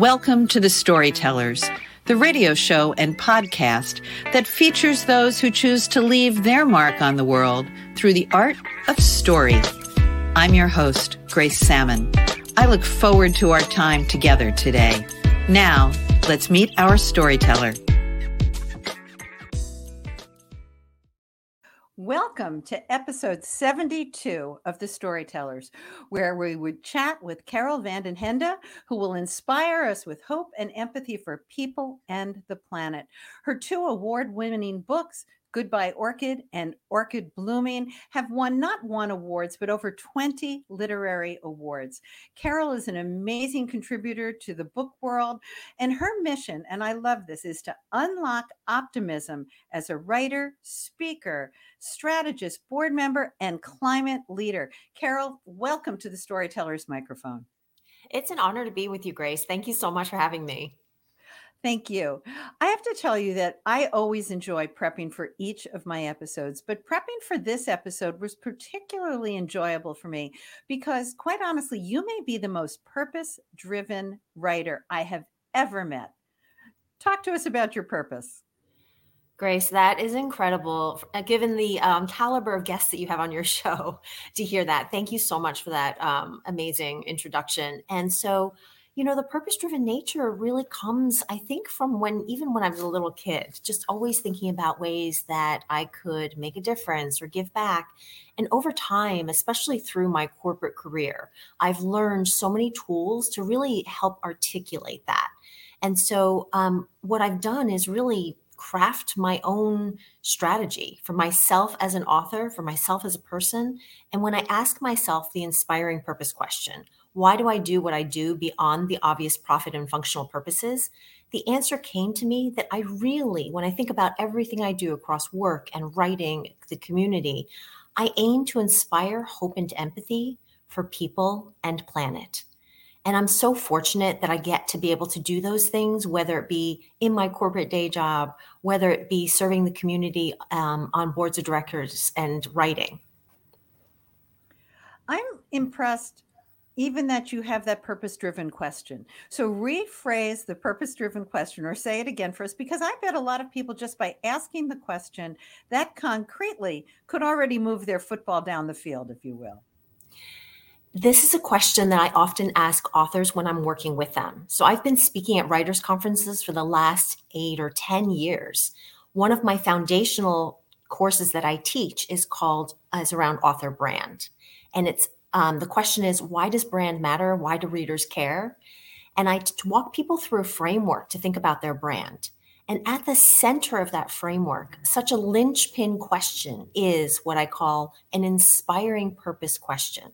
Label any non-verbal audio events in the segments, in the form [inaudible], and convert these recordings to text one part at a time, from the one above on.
Welcome to The Storytellers, the radio show and podcast that features those who choose to leave their mark on the world through the art of story. I'm your host, Grace Sammon. I look forward to our time together today. Now, let's meet our storyteller. Welcome to episode 72 of The Storytellers, where we would chat with Carol Van Den Hende, who will inspire us with hope and empathy for people and the planet. Her two award winning books, Goodbye Orchid and Orchid Blooming have won not one awards, but over 20 literary awards. Carol is an amazing contributor to the book world, and her mission, and I love this, is to unlock optimism as a writer, speaker, strategist, board member, and climate leader. Carol, welcome to the Storytellers microphone. It's an honor to be with you, Grace. Thank you so much for having me. Thank you. I have to tell you that I always enjoy prepping for each of my episodes, but prepping for this episode was particularly enjoyable for me because, quite honestly, you may be the most purpose driven writer I have ever met. Talk to us about your purpose. Grace, that is incredible. Uh, given the um, caliber of guests that you have on your [laughs] show, to hear that. Thank you so much for that um, amazing introduction. And so, you know the purpose driven nature really comes i think from when even when i was a little kid just always thinking about ways that i could make a difference or give back. And over time especially through my corporate career i've learned so many tools to really help articulate that. And so um, what i've done is really craft my own strategy for myself as an author for myself as a person. And when i ask myself the inspiring purpose question why do I do what I do beyond the obvious profit and functional purposes? The answer came to me that I really, when I think about everything I do across work and writing, the community, I aim to inspire hope and empathy for people and planet. And I'm so fortunate that I get to be able to do those things, whether it be in my corporate day job, whether it be serving the community um, on boards of directors and writing. I'm impressed even that you have that purpose driven question. So rephrase the purpose driven question or say it again for us, because I bet a lot of people just by asking the question that concretely could already move their football down the field, if you will. This is a question that I often ask authors when I'm working with them. So I've been speaking at writers' conferences for the last eight or 10 years. One of my foundational courses that I teach is called is around author brand. And it's um, the question is, why does brand matter? Why do readers care? And I walk people through a framework to think about their brand. And at the center of that framework, such a linchpin question is what I call an inspiring purpose question.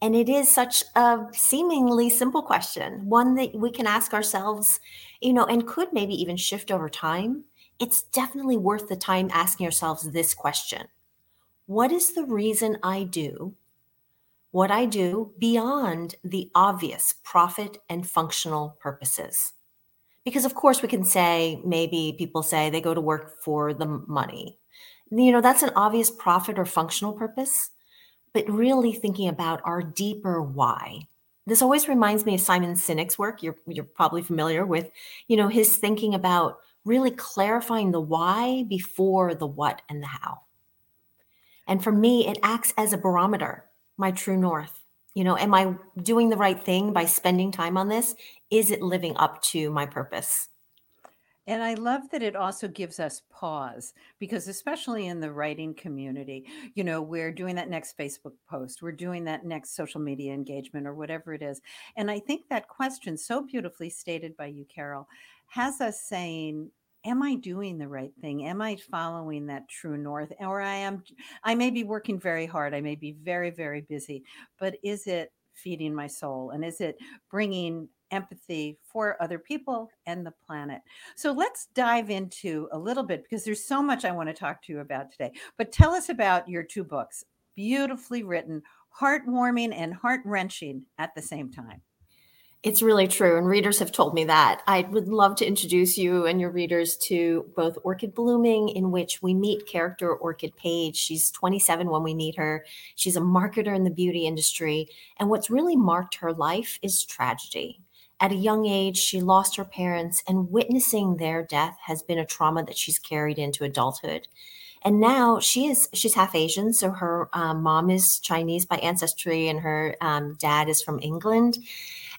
And it is such a seemingly simple question, one that we can ask ourselves, you know, and could maybe even shift over time. It's definitely worth the time asking ourselves this question What is the reason I do what I do beyond the obvious profit and functional purposes. Because, of course, we can say maybe people say they go to work for the money. You know, that's an obvious profit or functional purpose, but really thinking about our deeper why. This always reminds me of Simon Sinek's work. You're, you're probably familiar with, you know, his thinking about really clarifying the why before the what and the how. And for me, it acts as a barometer my true north? You know, am I doing the right thing by spending time on this? Is it living up to my purpose? And I love that it also gives us pause because, especially in the writing community, you know, we're doing that next Facebook post, we're doing that next social media engagement or whatever it is. And I think that question, so beautifully stated by you, Carol, has us saying, am I doing the right thing? Am I following that true north? Or I am, I may be working very hard. I may be very, very busy, but is it feeding my soul? And is it bringing empathy for other people and the planet? So let's dive into a little bit because there's so much I want to talk to you about today. But tell us about your two books, beautifully written, heartwarming, and heart wrenching at the same time. It's really true. And readers have told me that. I would love to introduce you and your readers to both Orchid Blooming, in which we meet character Orchid Page. She's 27 when we meet her. She's a marketer in the beauty industry. And what's really marked her life is tragedy. At a young age, she lost her parents, and witnessing their death has been a trauma that she's carried into adulthood. And now she is she's half Asian, so her um, mom is Chinese by ancestry, and her um, dad is from England.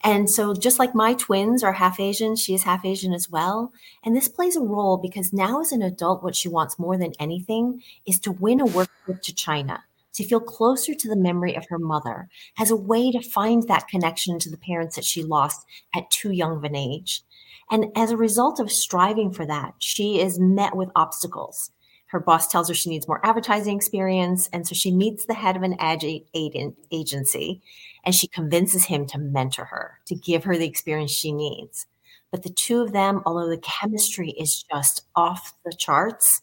And so, just like my twins are half Asian, she is half Asian as well. And this plays a role because now, as an adult, what she wants more than anything is to win a work trip to China to feel closer to the memory of her mother as a way to find that connection to the parents that she lost at too young of an age. And as a result of striving for that, she is met with obstacles. Her boss tells her she needs more advertising experience. And so she meets the head of an ad agency and she convinces him to mentor her, to give her the experience she needs. But the two of them, although the chemistry is just off the charts,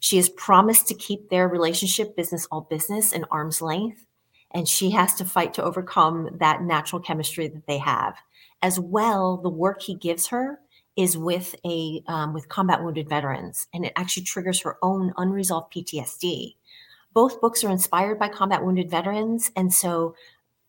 she has promised to keep their relationship business all business and arm's length. And she has to fight to overcome that natural chemistry that they have. As well, the work he gives her is with a um, with combat wounded veterans, and it actually triggers her own unresolved PTSD. Both books are inspired by combat wounded veterans, and so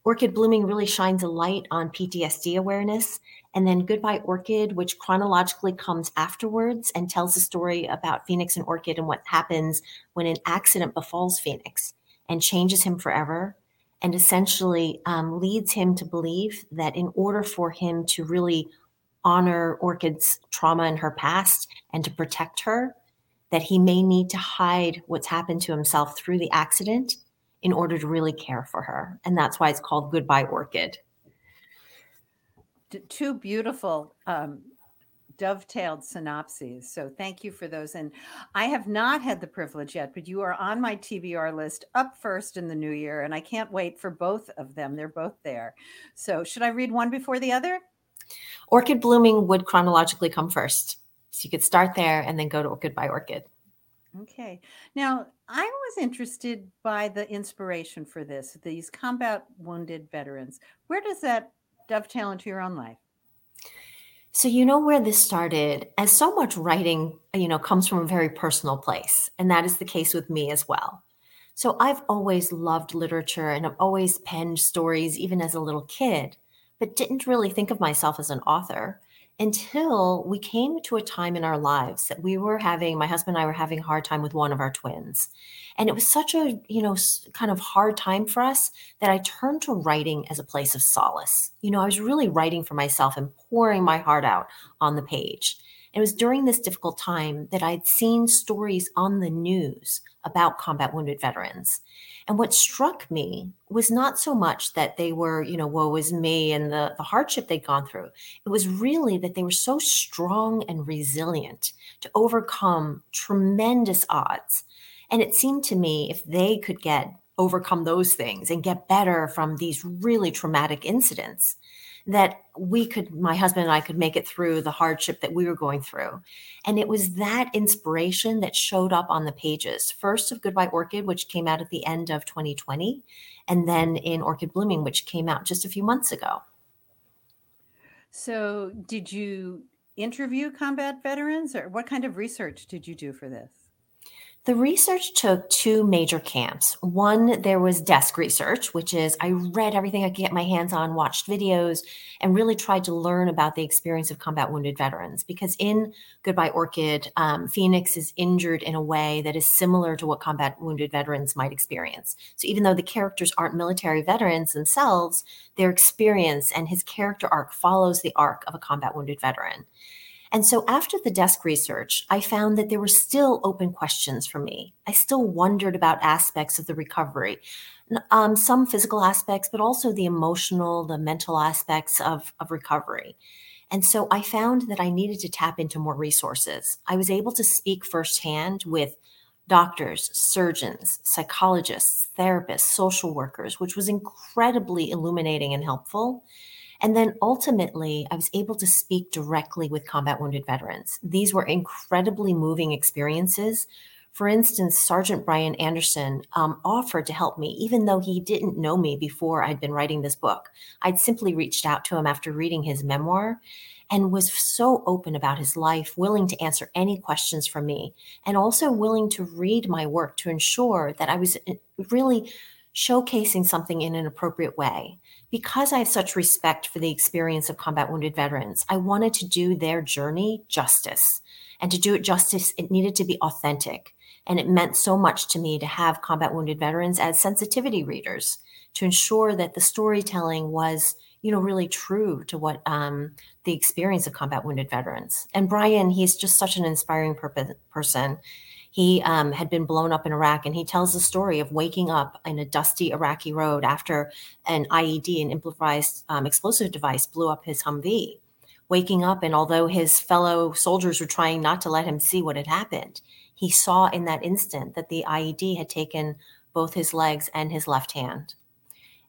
Orchid Blooming really shines a light on PTSD awareness. And then Goodbye Orchid, which chronologically comes afterwards and tells the story about Phoenix and Orchid and what happens when an accident befalls Phoenix and changes him forever. And essentially um, leads him to believe that in order for him to really honor Orchid's trauma in her past and to protect her, that he may need to hide what's happened to himself through the accident in order to really care for her. And that's why it's called Goodbye Orchid. Two beautiful um, dovetailed synopses. So thank you for those. And I have not had the privilege yet, but you are on my TBR list up first in the new year. And I can't wait for both of them. They're both there. So should I read one before the other? Orchid blooming would chronologically come first. So you could start there and then go to Goodbye Orchid. Okay. Now, I was interested by the inspiration for this, these combat wounded veterans. Where does that dovetail into your own life? So you know where this started, as so much writing, you know, comes from a very personal place, and that is the case with me as well. So I've always loved literature and I've always penned stories even as a little kid, but didn't really think of myself as an author until we came to a time in our lives that we were having my husband and I were having a hard time with one of our twins. And it was such a, you know, kind of hard time for us that I turned to writing as a place of solace. You know, I was really writing for myself and pouring my heart out on the page. It was during this difficult time that I'd seen stories on the news about combat wounded veterans. And what struck me was not so much that they were, you know, woe is me and the, the hardship they'd gone through. It was really that they were so strong and resilient to overcome tremendous odds. And it seemed to me if they could get overcome those things and get better from these really traumatic incidents, that we could, my husband and I could make it through the hardship that we were going through. And it was that inspiration that showed up on the pages first of Goodbye Orchid, which came out at the end of 2020, and then in Orchid Blooming, which came out just a few months ago. So, did you interview combat veterans, or what kind of research did you do for this? The research took two major camps. One, there was desk research, which is I read everything I could get my hands on, watched videos, and really tried to learn about the experience of combat wounded veterans. Because in Goodbye Orchid, um, Phoenix is injured in a way that is similar to what combat wounded veterans might experience. So even though the characters aren't military veterans themselves, their experience and his character arc follows the arc of a combat wounded veteran. And so after the desk research, I found that there were still open questions for me. I still wondered about aspects of the recovery, um, some physical aspects, but also the emotional, the mental aspects of, of recovery. And so I found that I needed to tap into more resources. I was able to speak firsthand with doctors, surgeons, psychologists, therapists, social workers, which was incredibly illuminating and helpful. And then ultimately, I was able to speak directly with combat wounded veterans. These were incredibly moving experiences. For instance, Sergeant Bryan Anderson um, offered to help me, even though he didn't know me before I'd been writing this book. I'd simply reached out to him after reading his memoir and was so open about his life, willing to answer any questions from me, and also willing to read my work to ensure that I was uh, really showcasing something in an appropriate way. Because I have such respect for the experience of combat wounded veterans, I wanted to do their journey justice. And to do it justice, it needed to be authentic. And it meant so much to me to have combat wounded veterans as sensitivity readers to ensure that the storytelling was, you know, really true to what um, the experience of combat wounded veterans. And Bryan, he's just such an inspiring per- person. He um, had been blown up in Iraq, and he tells the story of waking up in a dusty Iraqi road after an IED, an improvised um, explosive device, blew up his Humvee. Waking up, and although his fellow soldiers were trying not to let him see what had happened, he saw in that instant that the IED had taken both his legs and his left hand.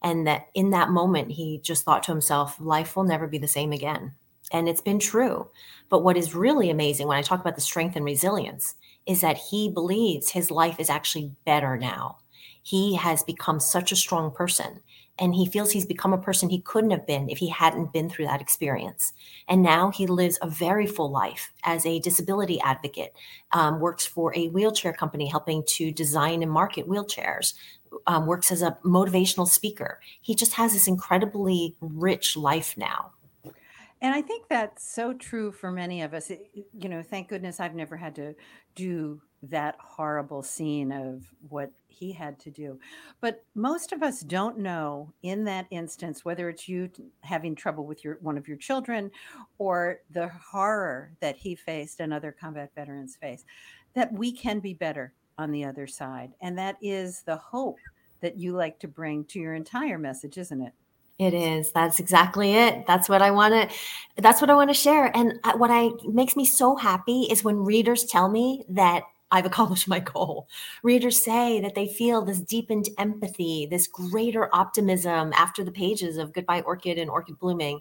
And that in that moment, he just thought to himself, life will never be the same again. And it's been true. But what is really amazing when I talk about the strength and resilience is that he believes his life is actually better now. He has become such a strong person and he feels he's become a person he couldn't have been if he hadn't been through that experience. And now he lives a very full life as a disability advocate, um, works for a wheelchair company helping to design and market wheelchairs, um, works as a motivational speaker. He just has this incredibly rich life now. And I think that's so true for many of us. You know, thank goodness I've never had to do that horrible scene of what he had to do. But most of us don't know in that instance whether it's you having trouble with your one of your children or the horror that he faced and other combat veterans face that we can be better on the other side. And that is the hope that you like to bring to your entire message, isn't it? It is. That's exactly it. That's what I want to that's what I want to share. And what I makes me so happy is when readers tell me that I've accomplished [laughs] my goal. Readers say that they feel this deepened empathy, this greater optimism after the pages of Goodbye Orchid and Orchid Blooming.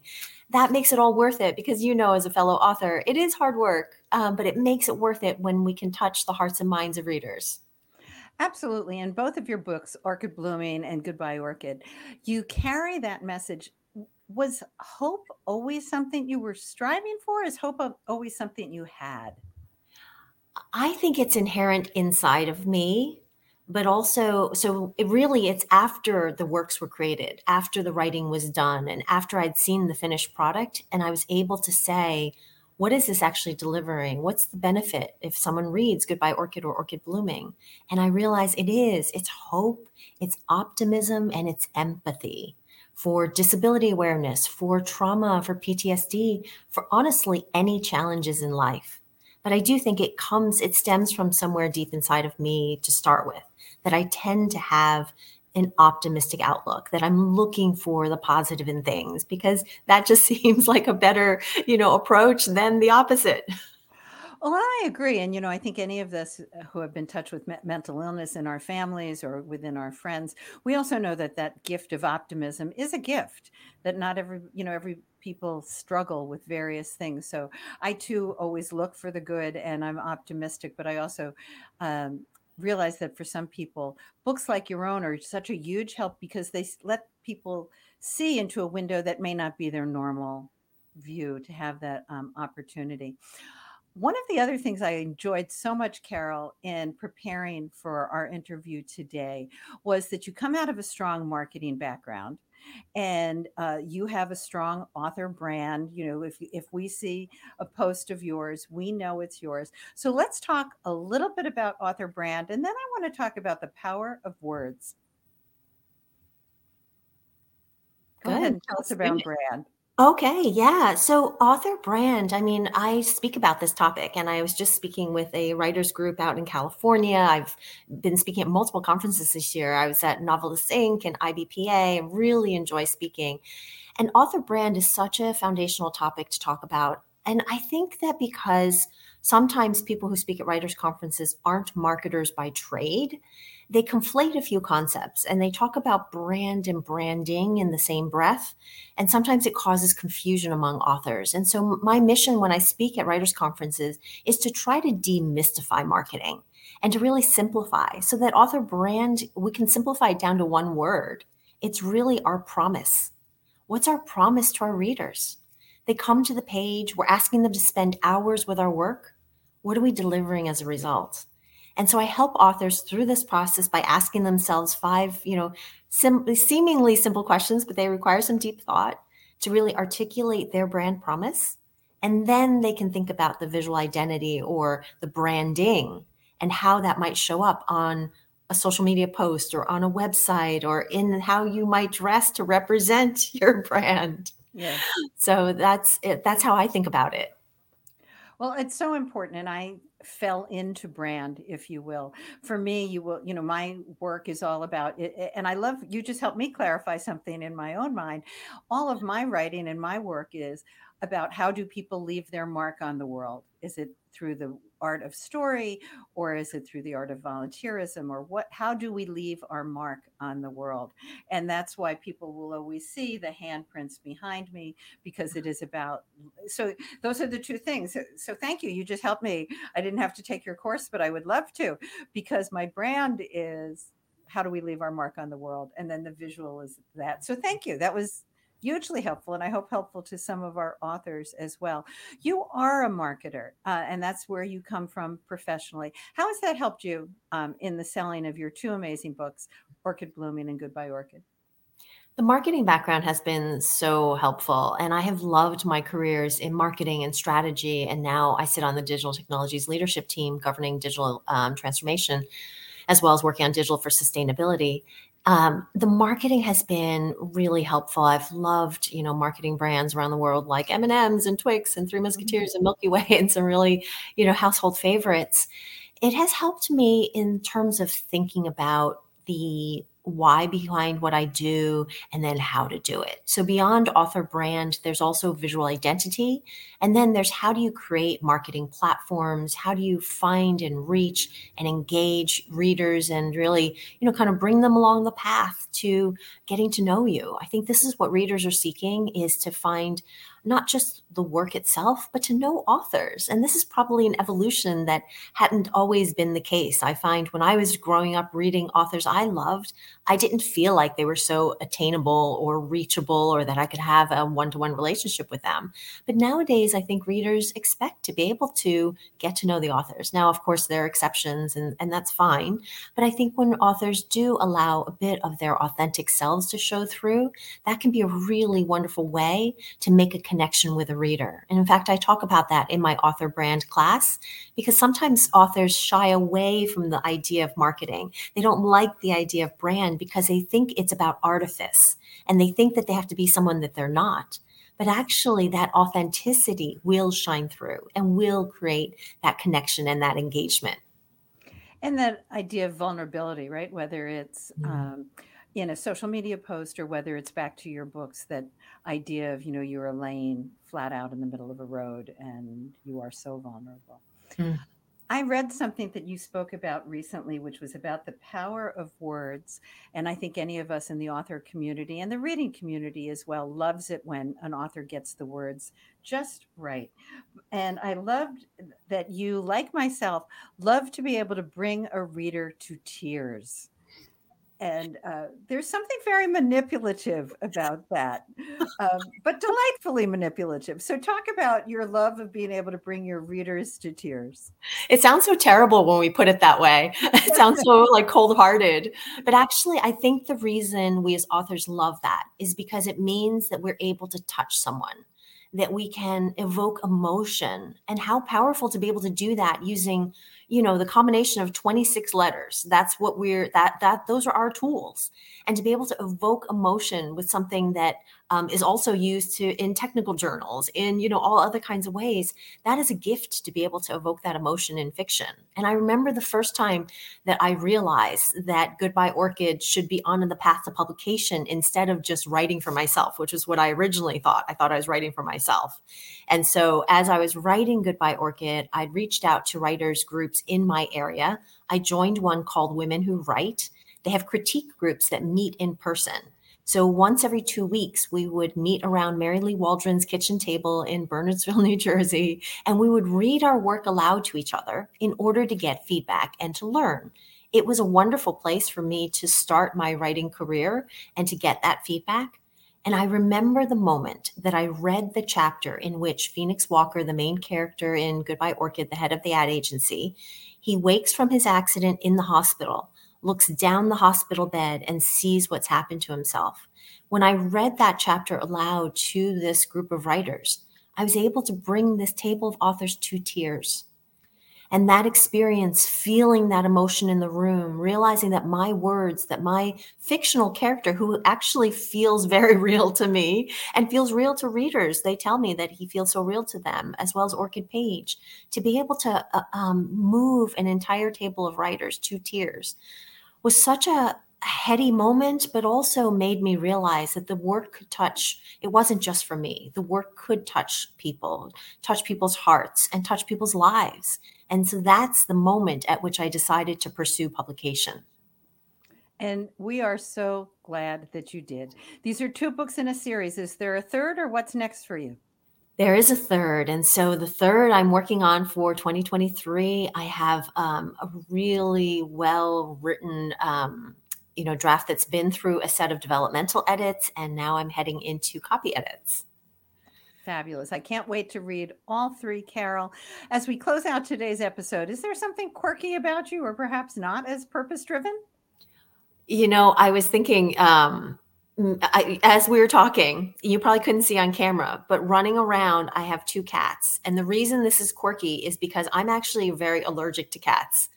That makes it all worth it because you know, as a fellow author, it is hard work, um, but it makes it worth it when we can touch the hearts and minds of readers. Absolutely. In both of your books, Orchid Blooming and Goodbye Orchid, you carry that message. Was hope always something you were striving for? Is hope always something you had? I think it's inherent inside of me, but also, so it really, it's after the works were created, after the writing was done, and after I'd seen the finished product, and I was able to say, what is this actually delivering? What's the benefit if someone reads Goodbye Orchid or Orchid Blooming? And I realize it is, it's hope, it's optimism, and it's empathy for disability awareness, for trauma, for PTSD, for honestly any challenges in life. But I do think it comes, it stems from somewhere deep inside of me to start with, that I tend to have an optimistic outlook that i'm looking for the positive in things because that just [laughs] seems like a better you know approach than the opposite well, I agree. And, you know, I think any of us who have been touched with me- mental illness in our families or within our friends, we also know that that gift of optimism is a gift that not every, you know, every people struggle with various things. So I too always look for the good and I'm optimistic, but I also um, realize that for some people, books like your own are such a huge help because they let people see into a window that may not be their normal view to have that um, opportunity. One of the other things I enjoyed so much, Carol, in preparing for our interview today was that you come out of a strong marketing background and uh, you have a strong author brand you know if if we see a post of yours we know it's yours. So let's talk a little bit about author brand and then i want to talk about the power of words. Go Good. ahead and tell us about brand Okay, yeah. So, author brand, I mean, I speak about this topic, and I was just speaking with a writers group out in California. I've been speaking at multiple conferences this year. I was at Novelist Inc. and IBPA. I really enjoy speaking. And author brand is such a foundational topic to talk about. And I think that because sometimes people who speak at writers' conferences aren't marketers by trade, they conflate a few concepts and they talk about brand and branding in the same breath. And sometimes it causes confusion among authors. And so, my mission when I speak at writers' conferences is to try to demystify marketing and to really simplify so that author brand, we can simplify it down to one word. It's really our promise. What's our promise to our readers? They come to the page, we're asking them to spend hours with our work. What are we delivering as a result? And so I help authors through this process by asking themselves five, you know, sim- seemingly simple questions, but they require some deep thought to really articulate their brand promise. And then they can think about the visual identity or the branding and how that might show up on a social media post or on a website or in how you might dress to represent [laughs] your brand. Yeah. So that's it. That's how I think about it. Well, it's so important. And I fell into brand, if you will. For me, you will, you know, my work is all about it. And I love you just helped me clarify something in my own mind. All of my writing and my work is about how do people leave their mark on the world? Is it through the art of story or is it through the art of volunteerism or what how do we leave our mark on the world? And that's why people will always see the handprints behind me because it mm-hmm. is about so those are the two things. So, so thank you. You just helped me. I didn't have to take your course but i would love to because my brand is how do we leave our mark on the world? And then the visual is that. So thank you. That was hugely helpful and I hope helpful to some of our authors as well. You are a marketer, uh, and that's where you come from professionally. How has that helped you um, in the selling of your two amazing books, Orchid Blooming and Goodbye Orchid? The marketing background has been so helpful, and I have loved my careers in marketing and strategy. And now I sit on the digital technologies leadership team governing digital um, transformation, as well as working on digital for sustainability um, the marketing has been really helpful. I've loved, you know, marketing brands around the world like M and M's and Twix and Three mm-hmm. Musketeers and Milky Way [laughs] and some really, you know, household favorites. It has helped me in terms of thinking about the why behind what I do and then how to do it. So beyond author brand, there's also visual identity. And then there's how do you create marketing platforms? How do you find and reach and engage readers and really, you know, kind of bring them along the path to getting to know you? I think this is what readers are seeking is to find not just the work itself, but to know authors. And this is probably an evolution that hadn't always been the case. I find when I was growing up reading authors I loved, I didn't feel like they were so attainable or reachable or that I could have a one to one relationship with them. But nowadays, I think readers expect to be able to get to know the authors. Now, of course, there are exceptions and, and that's fine. But I think when authors do allow a bit of their authentic selves to show through, that can be a really wonderful way to make a connection with a reader. And in fact, I talk about that in my author brand class because sometimes authors shy away from the idea of marketing. They don't like the idea of brand because they think it's about artifice and they think that they have to be someone that they're not. But actually, that authenticity will shine through and will create that connection and that engagement. And that idea of vulnerability, right? Whether it's, mm-hmm. um, in a social media post or whether it's back to your books that idea of you know you're laying flat out in the middle of a road and you are so vulnerable. Mm. i read something that you spoke about recently which was about the power of words and i think any of us in the author community and the reading community as well loves it when an author gets the words just right. And i loved that you like myself love to be able to bring a reader to tears and uh, there's something very manipulative about that, um, but delightfully manipulative. So, talk about your love of being able to bring your readers to tears. It sounds so terrible when we put it that way. [laughs] It sounds [laughs] so like cold hearted. But actually, I think the reason we as authors love that is because it means that we're able to touch someone that we can evoke emotion and how powerful to be able to do that using you know the combination of 26 letters that's what we're that that those are our tools. And to be able to evoke emotion with something that um, is also used to in technical journals in you know all other kinds of ways that is a gift to be able to evoke that emotion in fiction. And i remember the first time that i realized that goodbye orchid should be on the path to publication instead of just writing for myself which is what i originally thought. I thought i was writing for myself. And so as i was writing goodbye orchid i'd reached out to writers groups in my area i joined one called women who write they have critique groups that meet in person so once every two weeks, we would meet around Mary Lee Waldron's kitchen table in Bernardsville, [laughs] New Jersey, and we would read our work aloud to each other in order to get feedback and to learn. It was a wonderful place for me to start my writing career and to get that feedback. And I remember the moment that I read the chapter in which Phoenix Walker, the main character in Goodbye Orchid, the head of the ad agency, he wakes from his accident in the hospital, looks down the hospital bed, and sees what's happened to himself. When I read that chapter aloud to this group of writers, I was able to bring this table of authors to tears and that experience, feeling that emotion in the room, realizing that my words, that my fictional character, who actually feels [laughs] very real to me and feels real to readers, they tell me that he feels so real to them, as well as Orchid Page, to be able to uh, um, move an entire table of writers to tears was such a, heady moment, but also made me realize that the work could touch, it wasn't just for me. The work could touch people, touch people's hearts, and touch people's lives. And so that's the moment at which I decided to pursue publication. And we are so glad that you did. These are two books in a series. Is there a third, or what's next for you? There is a third. And so the third I'm working on for 2023, I have um, a really well written. Um, you know draft that's been through a set of developmental edits and now i'm heading into copy edits Fabulous. I can't wait to read all three, Carol. As we close out today's episode, is there something quirky about you or perhaps not as purpose driven? You know, I was thinking, um, I, as we were talking, you probably couldn't see on camera, but running around, I have two cats. And the reason this is quirky is because I'm actually very allergic to cats.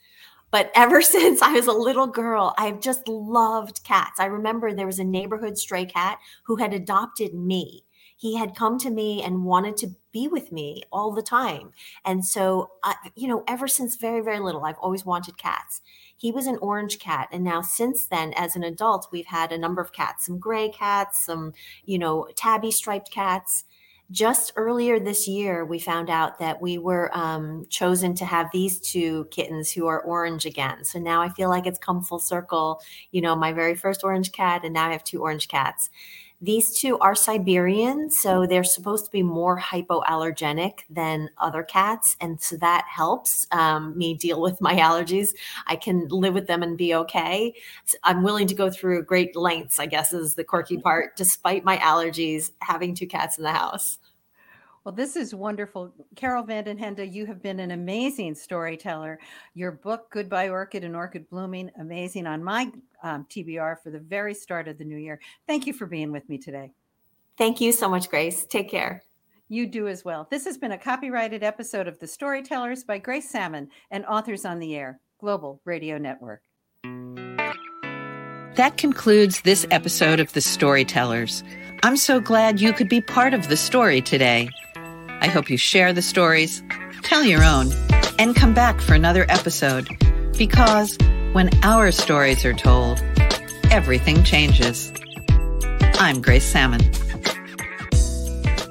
But ever [laughs] since I was a little girl, I've just loved cats. I remember there was a neighborhood stray cat who had adopted me he had come to me and wanted to be with me all the time. And so, I, you know, ever since very, very little, I've always wanted cats. He was an orange cat. And now, since then, as an adult, we've had a number of cats some gray cats, some, you know, tabby striped cats. Just earlier this year, we found out that we were um, chosen to have these two kittens who are orange again. So now I feel like it's come full circle. You know, my very first orange cat, and now I have two orange cats. These two are Siberian, so they're supposed to be more hypoallergenic than other cats. And so that helps um, me deal with my allergies. I can live with them and be okay. So I'm willing to go through great lengths, I guess, is the quirky part, despite my allergies, having two cats in the house. Well, this is wonderful. Carol Van Den Hende, you have been an amazing storyteller. Your book, Goodbye Orchid and Orchid Blooming, amazing on my um, TBR for the very start of the new year. Thank you for being with me today. Thank you so much, Grace. Take care. You do as well. This has been a copyrighted episode of The Storytellers by Grace Sammon and Authors on the Air, Global Radio Network. That concludes this episode of The Storytellers. I'm so glad you could be part of the story today. I hope you share the stories, tell your own, and come back for another episode because when our stories are told, everything changes. I'm Grace Sammon.